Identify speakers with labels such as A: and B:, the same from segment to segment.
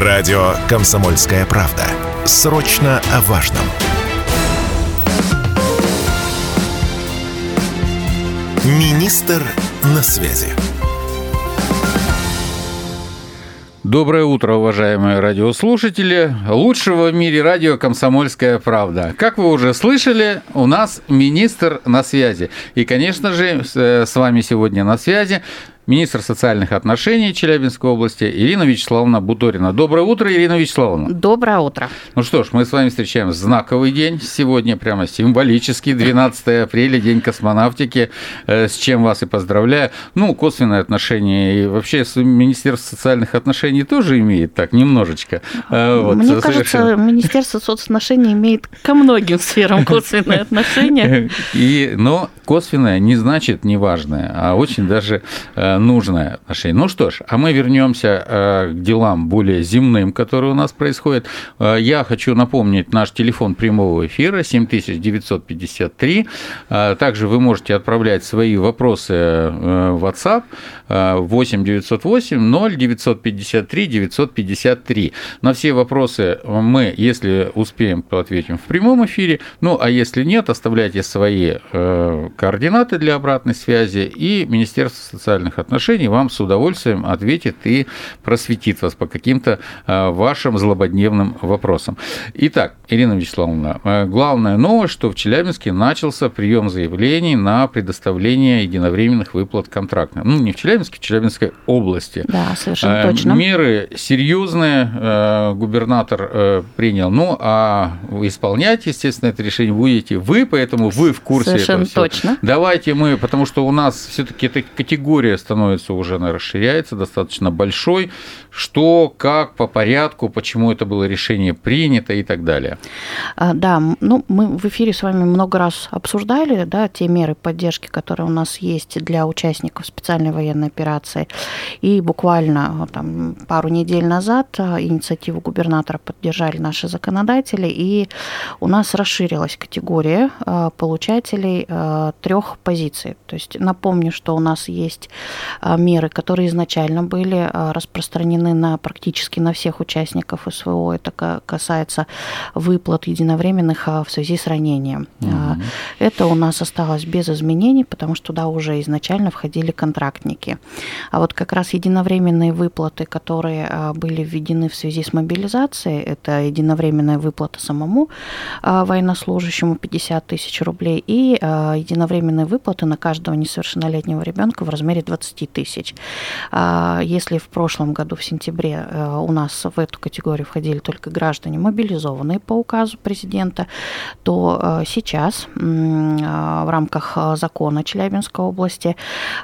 A: Радио «Комсомольская правда». Срочно о важном. Министр на связи.
B: Доброе утро, уважаемые радиослушатели. Лучшего в мире радио «Комсомольская правда». Как вы уже слышали, у нас министр на связи. И, конечно же, с вами сегодня на связи министр социальных отношений Челябинской области Ирина Вячеславовна Буторина. Доброе утро, Ирина Вячеславовна.
C: Доброе утро.
B: Ну что ж, мы с вами встречаем знаковый день. Сегодня прямо символический, 12 апреля, День космонавтики, э, с чем вас и поздравляю. Ну, косвенное отношение и вообще Министерство социальных отношений тоже имеет так немножечко.
C: Э, вот, Мне совершенно... кажется, Министерство соцотношений имеет ко многим сферам косвенное отношение.
B: И, но косвенное не значит неважное, а очень даже э, нужное отношение. Ну что ж, а мы вернемся э, к делам более земным, которые у нас происходят. Э, я хочу напомнить наш телефон прямого эфира 7953. Э, также вы можете отправлять свои вопросы в WhatsApp 8 908 0 953 953. На все вопросы мы, если успеем, то ответим в прямом эфире. Ну, а если нет, оставляйте свои координаты для обратной связи, и Министерство социальных отношений вам с удовольствием ответит и просветит вас по каким-то э, вашим злободневным вопросам. Итак, Ирина Вячеславовна, э, главная новость, что в Челябинске начался прием заявлений на предоставление единовременных выплат контрактных. Ну, не в Челябинске, в Челябинской области.
C: Да, совершенно э, точно.
B: Меры серьезные губернатор принял. Ну, а исполнять, естественно, это решение будете вы, поэтому вы в курсе
C: Совершенно
B: этого всего.
C: точно.
B: Давайте мы, потому что у нас все-таки эта категория становится уже, она расширяется, достаточно большой. Что, как, по порядку, почему это было решение принято и так далее.
C: А, да, ну мы в эфире с вами много раз обсуждали, да, те меры поддержки, которые у нас есть для участников специальной военной операции. И буквально там, пару недель назад а, инициативу губернатора поддержали наши законодатели, и у нас расширилась категория а, получателей трех позиций. То есть напомню, что у нас есть меры, которые изначально были распространены на практически на всех участников СВО. Это касается выплат единовременных в связи с ранением. Угу. Это у нас осталось без изменений, потому что туда уже изначально входили контрактники. А вот как раз единовременные выплаты, которые были введены в связи с мобилизацией, это единовременная выплата самому военнослужащему 50 тысяч рублей и единовременные выплаты на каждого несовершеннолетнего ребенка в размере 20 тысяч. А, если в прошлом году, в сентябре, э, у нас в эту категорию входили только граждане, мобилизованные по указу президента, то э, сейчас э, в рамках закона Челябинской области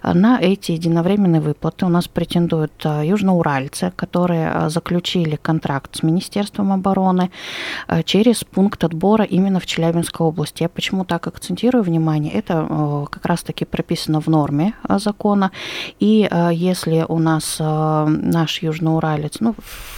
C: на эти единовременные выплаты у нас претендуют южноуральцы, которые заключили контракт с Министерством обороны через пункт отбора именно в Челябинской области. Я почему так акцентирую внимание? Это как раз-таки прописано в норме закона. И э, если у нас э, наш южноуралец, ну,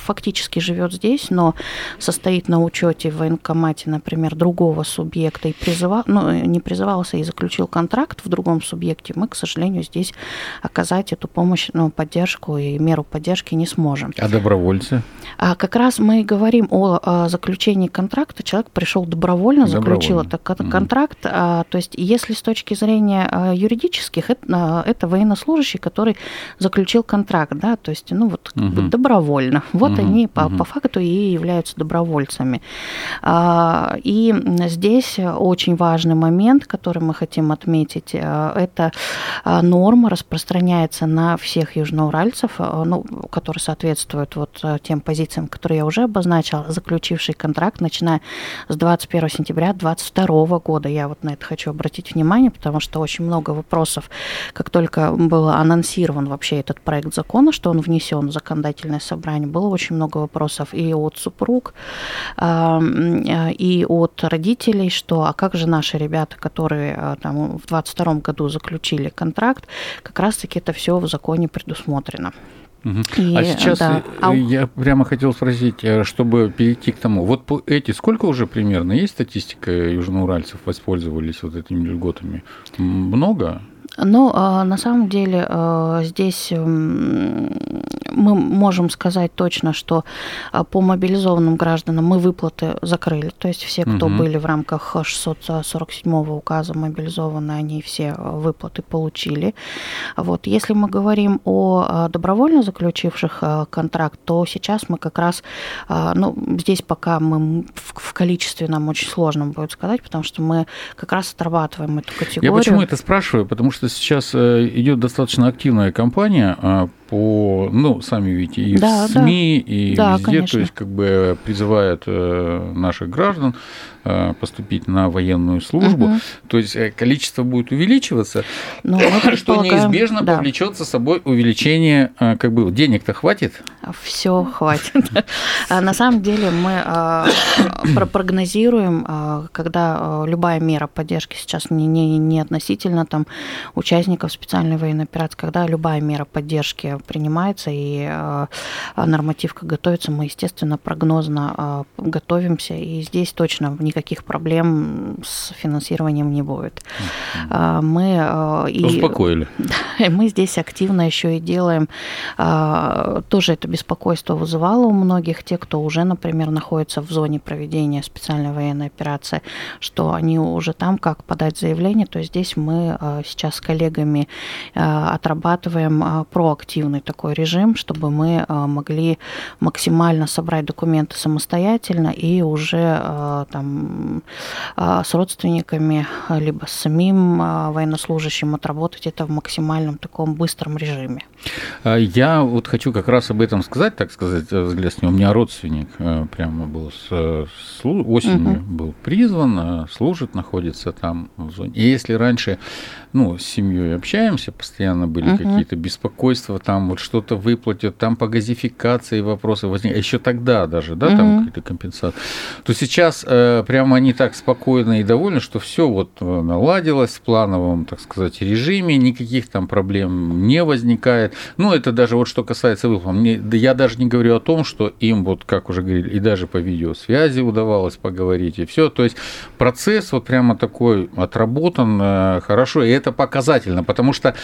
C: фактически живет здесь, но состоит на учете в военкомате, например, другого субъекта и призывал, ну, не призывался и заключил контракт в другом субъекте, мы, к сожалению, здесь оказать эту помощь, ну, поддержку и меру поддержки не сможем.
B: А добровольцы?
C: А как раз мы говорим о, о заключении контракта. Человек пришел добровольно, заключил этот контракт. Угу. А, то есть, если с точки зрения а, юридических, это, а, это военнослужащий, который заключил контракт, да, то есть, ну вот угу. добровольно. Вот угу. они по, угу. по факту и являются добровольцами. А, и здесь очень важный момент, который мы хотим отметить, это норма распространяется на всех южноуральцев, ну, которые соответствуют вот тем позициям, которые я уже обозначила, заключивший контракт, начиная с 21 сентября 2022 года. Я вот на это хочу обратить внимание, потому что очень много вопросов, как только был анонсирован вообще этот проект закона, что он внесен в законодательное собрание, было очень много вопросов и от супруг, и от родителей, что а как же наши ребята, которые а, там, в 2022 году заключили контракт, как раз-таки это все в законе предусмотрено.
B: И, а сейчас да. А я прямо хотел спросить, э, чтобы перейти к тому, вот по эти сколько уже примерно есть статистика южноуральцев воспользовались вот этими льготами? Много?
C: Ну, а, на самом деле, а, здесь мы можем сказать точно, что по мобилизованным гражданам мы выплаты закрыли, то есть все, кто угу. были в рамках 647 указа мобилизованы, они все выплаты получили. Вот. Если мы говорим о добровольно заключивших контракт, то сейчас мы как раз, ну, здесь пока мы в количестве нам очень сложно будет сказать, потому что мы как раз отрабатываем эту категорию.
B: Я почему это спрашиваю? Потому что сейчас э, идет достаточно активная кампания а, по, ну, сами видите, и да, в СМИ, да. и да, везде, конечно. то есть как бы призывают э, наших граждан поступить на военную службу, угу. то есть э, количество будет увеличиваться, ну, что неизбежно да. повлечет за собой увеличение, как бы денег-то хватит?
C: Все хватит. А на самом деле мы прогнозируем, когда любая мера поддержки сейчас не, не, не относительно там участников специальной военной операции, когда любая мера поддержки принимается и э, нормативка готовится, мы, естественно, прогнозно э, готовимся, и здесь точно никаких проблем с финансированием не будет.
B: Mm-hmm. Мы и, успокоили.
C: Мы здесь активно еще и делаем, тоже это беспокойство вызывало у многих, те, кто уже, например, находится в зоне проведения специальной военной операции, что они уже там, как подать заявление, то здесь мы сейчас с коллегами отрабатываем проактивно оперативный такой режим, чтобы мы э, могли максимально собрать документы самостоятельно и уже э, там э, с родственниками, либо с самим военнослужащим отработать это в максимальном таком быстром режиме.
B: А я вот хочу как раз об этом сказать, так сказать, взгляд с него. У меня родственник прямо был с, с осенью угу. был призван, служит, находится там в зоне. И если раньше, ну, с семьей общаемся, постоянно были угу. какие-то беспокойства, там вот что-то выплатят, там по газификации вопросы возникли, еще тогда даже, да, там какие-то компенсации, то сейчас э, прямо они так спокойно и довольны, что все вот э, наладилось в плановом, так сказать, режиме, никаких там проблем не возникает. Ну, это даже вот что касается выплат. Мне, да я даже не говорю о том, что им вот, как уже говорили, и даже по видеосвязи удавалось поговорить, и все. То есть процесс вот прямо такой отработан э, хорошо, и это показательно, потому что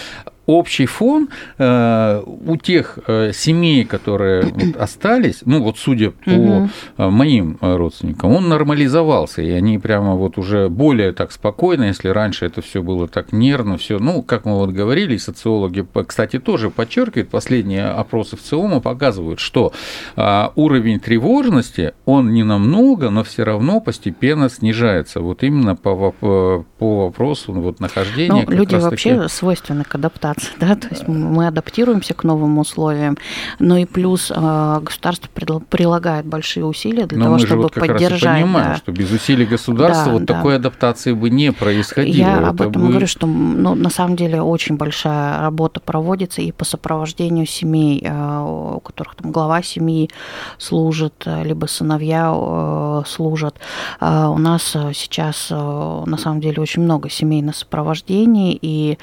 B: общий фон э, у тех э, семей, которые вот остались, ну вот судя по угу. моим родственникам, он нормализовался, и они прямо вот уже более так спокойно, если раньше это все было так нервно, все, ну, как мы вот говорили, социологи, кстати, тоже подчеркивают, последние опросы в ЦИОМа показывают, что уровень тревожности, он не намного, но все равно постепенно снижается, вот именно по, по вопросу вот нахождения.
C: Ну, люди вообще свойственны к адаптации адаптация, да, то есть мы адаптируемся к новым условиям, но и плюс а, государство прилагает большие усилия для но того, чтобы вот поддержать. Раз
B: понимаем, да. что без усилий государства да, вот да. такой адаптации бы не происходило.
C: Я Это об этом бы... говорю, что ну, на самом деле очень большая работа проводится и по сопровождению семей, а, у которых там глава семьи служит, либо сыновья служат. А, у нас сейчас на самом деле очень много семей на сопровождении, и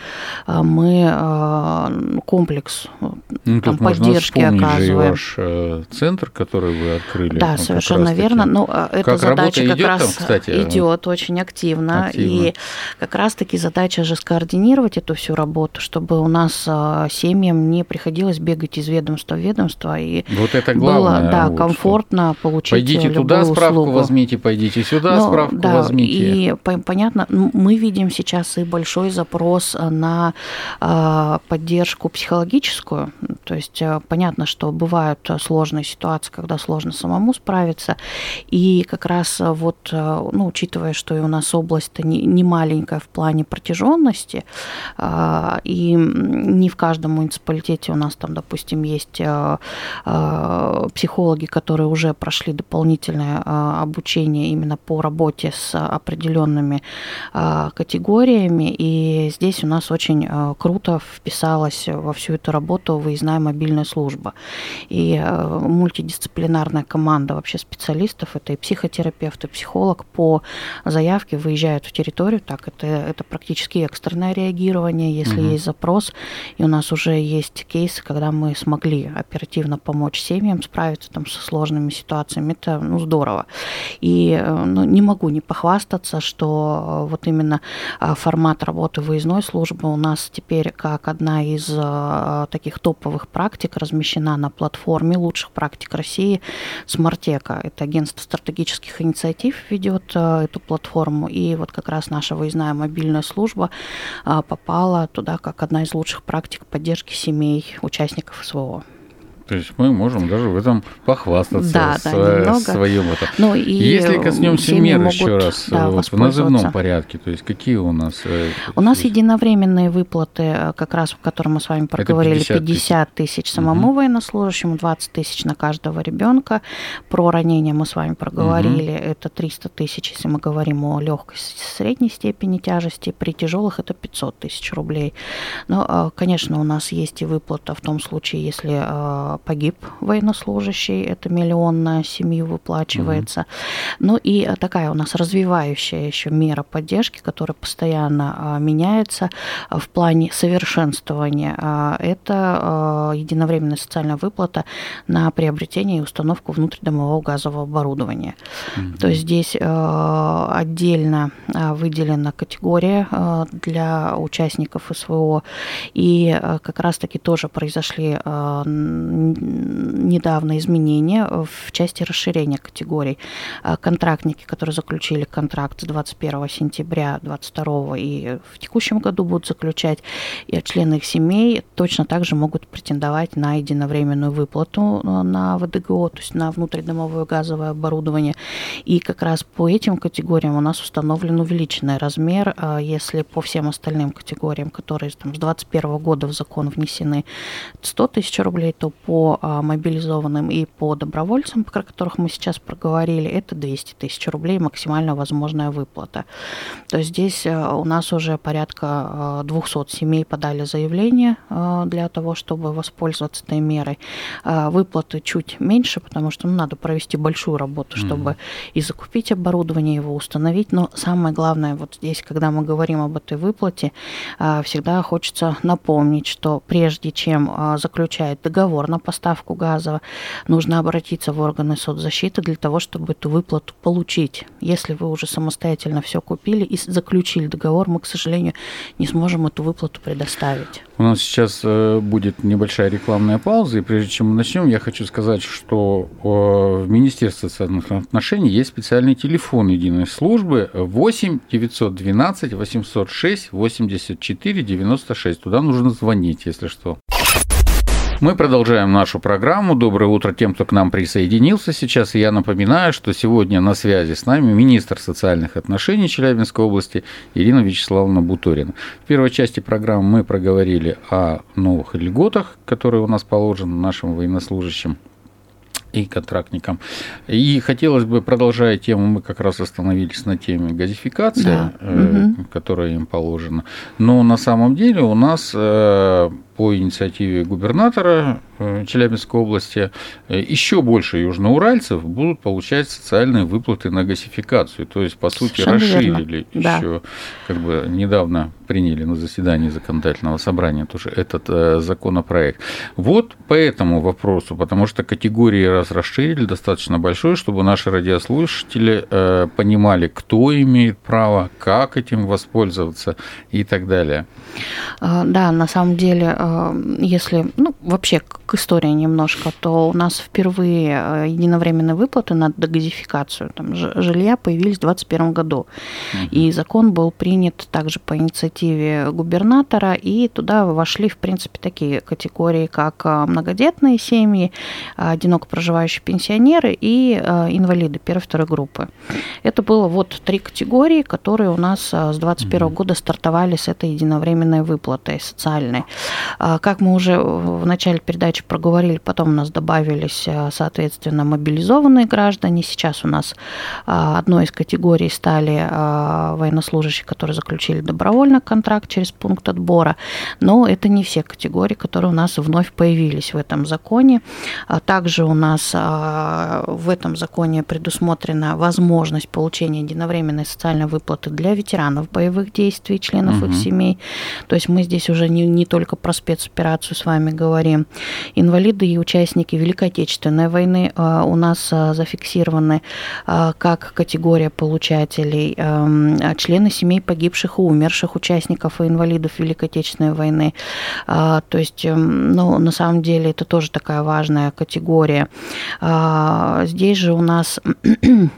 C: мы комплекс
B: ну, там, поддержки оказываем. ваш э, центр, который вы открыли.
C: Да, совершенно верно. Ну, э, эта как задача как раз там, кстати? идет очень активно, активно. И как раз-таки задача же скоординировать эту всю работу, чтобы у нас семьям не приходилось бегать из ведомства в ведомство. И
B: вот это главное.
C: Было, да, вот, комфортно получить
B: Пойдите туда справку услугу. возьмите, пойдите сюда ну, справку да, возьмите.
C: И понятно, мы видим сейчас и большой запрос на поддержку психологическую. То есть э, понятно, что бывают сложные ситуации, когда сложно самому справиться. И как раз вот, э, ну, учитывая, что и у нас область-то не, не маленькая в плане протяженности, и не в каждом муниципалитете у нас там, допустим, есть психологи, которые уже прошли дополнительное обучение именно по работе с определенными категориями. И здесь у нас очень круто вписалась во всю эту работу выездная мобильная служба. И э, мультидисциплинарная команда вообще специалистов, это и психотерапевт, и психолог по заявке выезжают в территорию, так это, это практически экстренное реагирование, если угу. есть запрос, и у нас уже есть кейсы, когда мы смогли оперативно помочь семьям справиться справиться там со сложными ситуациями. Это ну, здорово. И ну, не могу не похвастаться, что вот именно формат работы выездной службы у нас теперь как одна из таких топовых практик размещена на платформе лучших практик России Смартека. Это агентство стратегических инициатив ведет эту платформу. И вот как раз наша выездная мобильная служба попала туда как одна из лучших практик поддержки семей участников СВО.
B: То есть мы можем даже в этом похвастаться да, с, да, своим это. Ну, и Если коснемся мер могут, еще раз да, вот, в назывном порядке, то есть какие у нас? Э,
C: у нас единовременные выплаты, э, как раз, о которых мы с вами проговорили, 50 тысяч, 50 тысяч самому угу. военнослужащему, 20 тысяч на каждого ребенка. Про ранения мы с вами проговорили, угу. это 300 тысяч, если мы говорим о легкой средней степени тяжести, при тяжелых это 500 тысяч рублей. Но, э, конечно, у нас есть и выплата в том случае, если погиб военнослужащий, это миллион на семью выплачивается. Угу. Ну и такая у нас развивающая еще мера поддержки, которая постоянно а, меняется в плане совершенствования. Это единовременная социальная выплата на приобретение и установку внутридомового газового оборудования. Угу. То есть здесь отдельно выделена категория для участников СВО, и как раз-таки тоже произошли недавно изменения в части расширения категорий. А, контрактники, которые заключили контракт с 21 сентября 2022 и в текущем году будут заключать, и члены их семей точно также могут претендовать на единовременную выплату а, на ВДГО, то есть на внутридомовое газовое оборудование. И как раз по этим категориям у нас установлен увеличенный размер, а, если по всем остальным категориям, которые там, с 2021 года в закон внесены 100 тысяч рублей, то по по мобилизованным и по добровольцам, про которых мы сейчас проговорили, это 200 тысяч рублей максимально возможная выплата. То есть здесь э, у нас уже порядка 200 э, семей подали заявление э, для того, чтобы воспользоваться этой мерой. Выплаты чуть меньше, потому что ну, надо провести большую работу, чтобы mm-hmm. и закупить оборудование, его установить. Но самое главное вот здесь, когда мы говорим об этой выплате, всегда хочется напомнить, что прежде чем заключать договор на поставку, газа, нужно обратиться в органы соцзащиты для того, чтобы эту выплату получить. Если вы уже самостоятельно все купили и заключили договор, мы, к сожалению, не сможем эту выплату предоставить.
B: У нас сейчас э, будет небольшая рекламная пауза, и прежде чем мы начнем, я хочу сказать, что э, в Министерстве социальных отношений есть специальный телефон единой службы 8 912 806 84 96. Туда нужно звонить, если что. Мы продолжаем нашу программу. Доброе утро тем, кто к нам присоединился сейчас. И я напоминаю, что сегодня на связи с нами министр социальных отношений Челябинской области Ирина Вячеславовна Буторина. В первой части программы мы проговорили о новых льготах, которые у нас положены нашим военнослужащим и контрактникам. И хотелось бы, продолжая тему, мы как раз остановились на теме газификации, да. э, угу. которая им положена. Но на самом деле у нас э, по инициативе губернатора э, Челябинской области э, еще больше южноуральцев будут получать социальные выплаты на газификацию. То есть, по сути, Совершенно расширили верно. еще, да. как бы недавно приняли на заседании законодательного собрания тоже этот э, законопроект. Вот по этому вопросу, потому что категории раз расширили достаточно большое, чтобы наши радиослушатели э, понимали, кто имеет право, как этим воспользоваться и так далее.
C: А, да, на самом деле если, ну, вообще к истории немножко, то у нас впервые э, единовременные выплаты на дегазификацию там, жилья появились в 2021 году. Угу. И закон был принят также по инициативе губернатора, и туда вошли, в принципе, такие категории, как э, многодетные семьи, одиноко проживающие пенсионеры и э, инвалиды первой-второй группы. Это было вот три категории, которые у нас с 2021 угу. года стартовали с этой единовременной выплатой социальной. А как мы уже в начале передачи проговорили, потом у нас добавились, э, соответственно, мобилизованные граждане. Сейчас у нас э, одной из категорий стали военнослужащие, которые заключили добровольный контракт через пункт отбора. Но это не все категории, которые у нас вновь появились в этом законе. А также у нас в этом законе предусмотрена возможность получения единовременной социальной выплаты для ветеранов боевых действий, членов угу. их семей. То есть мы здесь уже не, не только про спецоперацию с вами говорим. Инвалиды и участники Великой Отечественной войны у нас зафиксированы как категория получателей, эм, члены семей погибших и умерших участников и инвалидов Великой Отечественной войны. То есть, эм, ну, на самом деле, это тоже такая важная категория. Здесь же у нас а,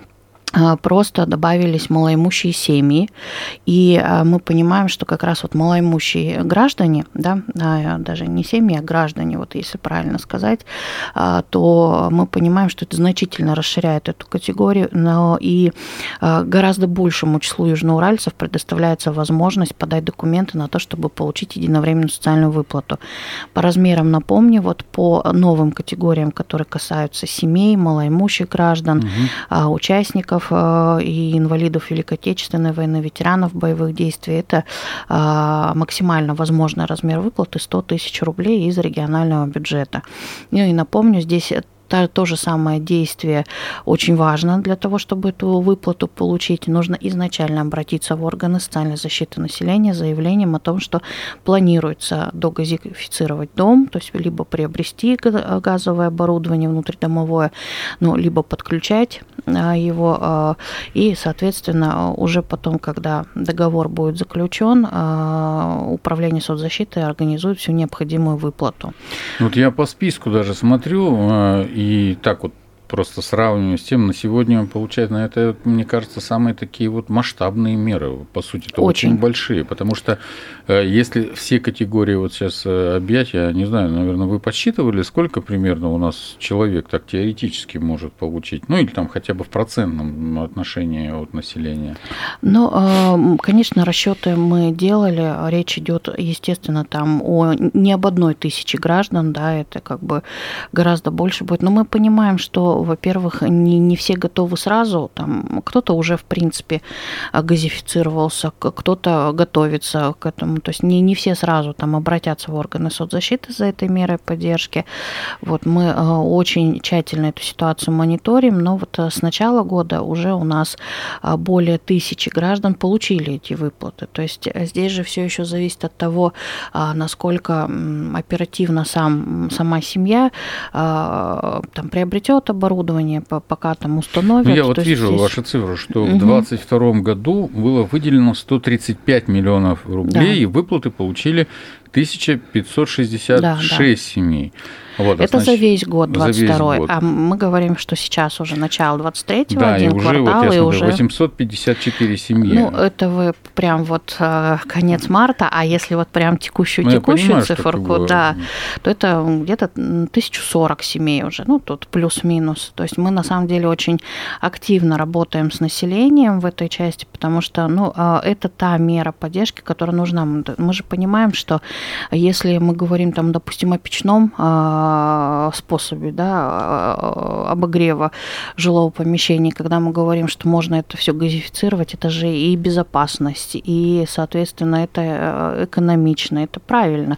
C: просто добавились малоимущие семьи, и а, мы понимаем, что как раз вот малоимущие граждане, да, а, даже не семьи, а граждане, вот если правильно сказать, то мы понимаем, что это значительно расширяет эту категорию, но и гораздо большему числу южноуральцев предоставляется возможность подать документы на то, чтобы получить единовременную социальную выплату. По размерам напомню, вот по новым категориям, которые касаются семей, малоимущих граждан, угу. участников ветеранов э, и инвалидов Великой Отечественной войны, ветеранов боевых действий, это э, максимально возможный размер выплаты 100 тысяч рублей из регионального бюджета. Ну и напомню, здесь то, то же самое действие очень важно для того, чтобы эту выплату получить. Нужно изначально обратиться в органы социальной защиты населения с заявлением о том, что планируется догазифицировать дом, то есть либо приобрести газовое оборудование внутридомовое, ну, либо подключать а, его, а, и, соответственно, уже потом, когда договор будет заключен, а, управление соцзащиты организует всю необходимую выплату.
B: Вот я по списку даже смотрю, и так вот просто сравниваю с тем, на сегодня он получает на это, мне кажется, самые такие вот масштабные меры, по сути, это очень. очень большие, потому что э, если все категории вот сейчас э, объять, я не знаю, наверное, вы подсчитывали, сколько примерно у нас человек так теоретически может получить, ну или там хотя бы в процентном отношении от населения?
C: Ну, э, конечно, расчеты мы делали, речь идет, естественно, там о не об одной тысяче граждан, да, это как бы гораздо больше будет, но мы понимаем, что во-первых, не, не все готовы сразу, там кто-то уже, в принципе, газифицировался, кто-то готовится к этому, то есть не, не все сразу там обратятся в органы соцзащиты за этой мерой поддержки. Вот мы э, очень тщательно эту ситуацию мониторим, но вот э, с начала года уже у нас э, более тысячи граждан получили эти выплаты. То есть здесь же все еще зависит от того, насколько оперативно сам, сама семья там приобретет оборудование, оборудование, пока там установят. Ну,
B: я вот вижу здесь... вашу цифру, что угу. в 2022 году было выделено 135 миллионов рублей, да. и выплаты получили 1566 да, да. семей.
C: Вот, это значит, за весь год 22 А мы говорим, что сейчас уже начало 23-го, да, один и уже, квартал, вот, и уже...
B: 854 семьи.
C: Ну, это вы прям вот э, конец марта, а если вот прям текущую ну, циферку, да, то это где-то 1040 семей уже, ну, тут плюс-минус. То есть мы на самом деле очень активно работаем с населением в этой части, потому что, ну, э, это та мера поддержки, которая нужна. Мы же понимаем, что если мы говорим там, допустим, о печном э, Э, способе да, э, обогрева жилого помещения, когда мы говорим, что можно это все газифицировать, это же и безопасность, и, соответственно, это э, экономично, это правильно.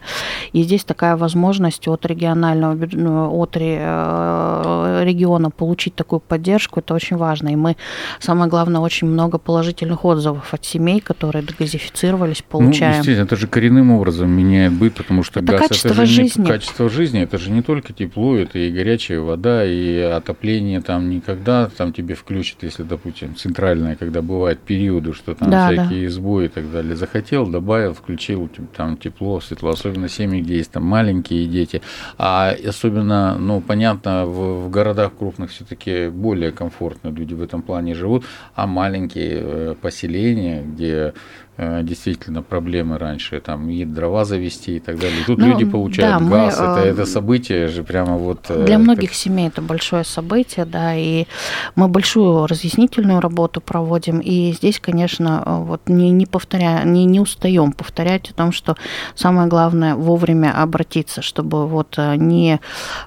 C: И здесь такая возможность от регионального, ну, от региона получить такую поддержку, это очень важно. И мы, самое главное, очень много положительных отзывов от семей, которые дегазифицировались, ну, получаем. Ну,
B: естественно, это же коренным образом меняет быт, потому что
C: это
B: газ
C: качество это же жизни.
B: не качество жизни, это же не только тепло, это и горячая вода, и отопление там никогда там тебе включат, если, допустим, центральное, когда бывают периоды, что там да, всякие да. сбои и так далее. Захотел, добавил, включил там тепло, светло, особенно семьи, где есть там маленькие дети. А особенно, ну, понятно, в, в городах крупных все-таки более комфортно люди в этом плане живут, а маленькие э, поселения, где действительно проблемы раньше, там и дрова завести и так далее. Тут ну, люди получают да, газ, мы, это, э, это событие же прямо вот...
C: Э, для многих как... семей это большое событие, да, и мы большую разъяснительную работу проводим, и здесь, конечно, вот не, не повторяя, не, не устаем повторять о том, что самое главное вовремя обратиться, чтобы вот не...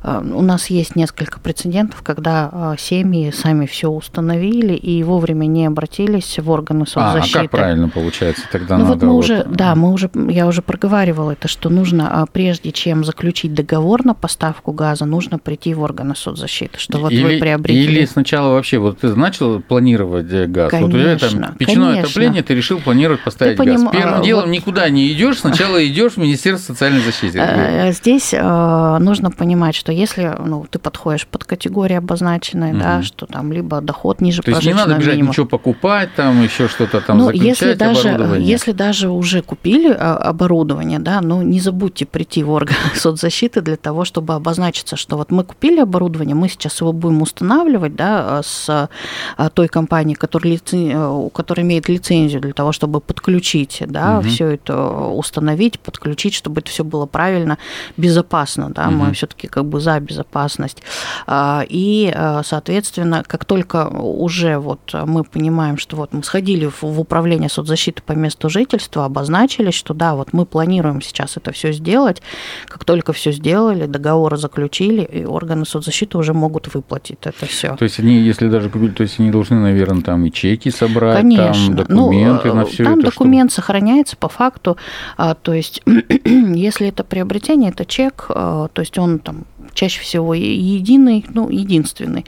C: У нас есть несколько прецедентов, когда семьи сами все установили и вовремя не обратились в органы соцзащиты. А, а
B: как правильно получается? Получается, тогда
C: ну,
B: надо...
C: вот мы вот... уже, да, мы уже, я уже проговаривала это, что нужно, а, прежде чем заключить договор на поставку газа, нужно прийти в органы соцзащиты, что вот
B: или,
C: вы приобретели...
B: Или сначала вообще, вот ты начал планировать э, газ,
C: конечно,
B: вот у тебя там печное конечно. отопление, ты решил планировать поставить ты газ. Поним... Первым делом вот... никуда не идешь, сначала идешь в Министерство социальной защиты.
C: Э, здесь э, нужно понимать, что если ну, ты подходишь под категории обозначенные, угу. да, что там либо доход ниже
B: То есть не надо бежать минимум. ничего покупать, там еще что-то там ну, заключать,
C: если даже, если даже уже купили а, оборудование, да, ну не забудьте прийти в орган соцзащиты для того, чтобы обозначиться, что вот мы купили оборудование, мы сейчас его будем устанавливать, да, с а, той компанией, которая, лицен... Э, которая имеет лицензию для того, чтобы подключить, да, угу. все это установить, подключить, чтобы это все было правильно, безопасно, да, угу. мы все-таки как бы за безопасность. А, и, соответственно, как только уже вот мы понимаем, что вот мы сходили в управление соцзащиты по месту жительства, обозначились, что да, вот мы планируем сейчас это все сделать. Как только все сделали, договоры заключили, и органы соцзащиты уже могут выплатить это все.
B: То есть они, если даже купили, то есть они должны, наверное, там и чеки собрать, Конечно. там ну, документы ну, на все
C: там
B: это.
C: Там документ чтобы... сохраняется по факту, а, то есть если это приобретение, это чек, а, то есть он там чаще всего единый, ну, единственный.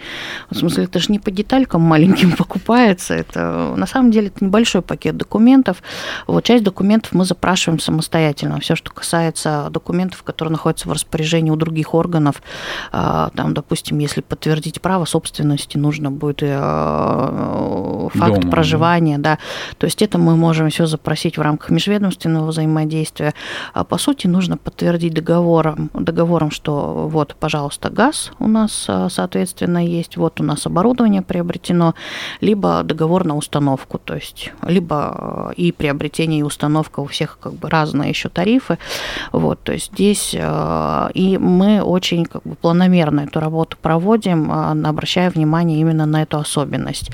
C: В смысле, это же не по деталькам маленьким покупается, это на самом деле это небольшой пакет документов. Вот часть документов мы запрашиваем самостоятельно. Все, что касается документов, которые находятся в распоряжении у других органов, а, там, допустим, если подтвердить право собственности, нужно будет э, факт Дома, проживания, да. да. То есть это мы можем все запросить в рамках межведомственного взаимодействия. А по сути, нужно подтвердить договором, договором, что вот пожалуйста, газ у нас, а, соответственно, есть, вот у нас оборудование приобретено, либо договор на установку, то есть либо а, и приобретение, и установка у всех как бы разные еще тарифы, вот, то есть здесь а, и мы очень как бы планомерно эту работу проводим, обращая внимание именно на эту особенность.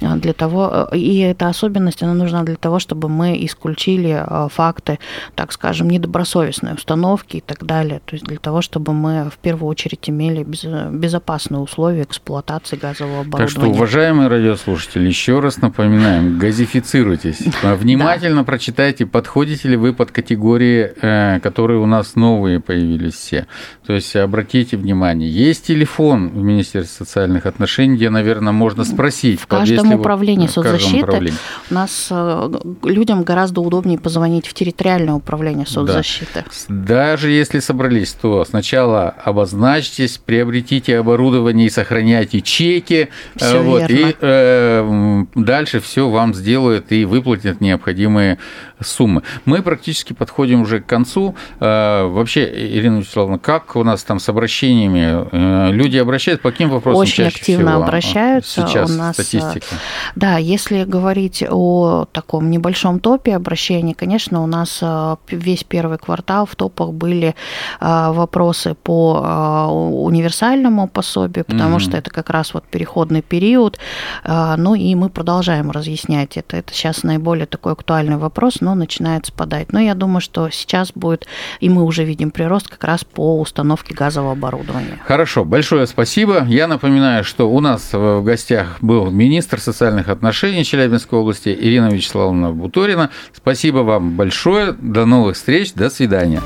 C: Для того, и эта особенность, она нужна для того, чтобы мы исключили факты, так скажем, недобросовестной установки и так далее, то есть для того, чтобы мы в первую очередь имели безопасные условия эксплуатации газового оборудования.
B: Так что, уважаемые радиослушатели, еще раз напоминаем, газифицируйтесь. Внимательно прочитайте, подходите ли вы под категории, э, которые у нас новые появились все. То есть обратите внимание, есть телефон в Министерстве социальных отношений, где, наверное, можно спросить.
C: В каждом управлении соцзащиты у нас э, людям гораздо удобнее позвонить в территориальное управление соцзащиты.
B: Да. Даже если собрались, то сначала обозначьтесь, приобретите оборудование и сохраняйте чеки. Всё вот, верно. и э, дальше все вам сделают и выплатят необходимые суммы. Мы практически подходим уже к концу. Э, вообще, Ирина Вячеславовна, как у нас там с обращениями? Э, люди обращаются по каким вопросам
C: Очень
B: чаще
C: активно
B: всего?
C: обращаются.
B: Сейчас у нас, статистика.
C: Да, если говорить о таком небольшом топе обращений, конечно, у нас весь первый квартал в топах были вопросы по универсальному пособию, потому mm-hmm. что это как раз вот переходный период. Ну и мы продолжаем разъяснять это. Это сейчас наиболее такой актуальный вопрос, но начинает спадать. Но я думаю, что сейчас будет, и мы уже видим прирост как раз по установке газового оборудования.
B: Хорошо, большое спасибо. Я напоминаю, что у нас в гостях был министр социальных отношений Челябинской области Ирина Вячеславовна Буторина. Спасибо вам большое. До новых встреч. До свидания.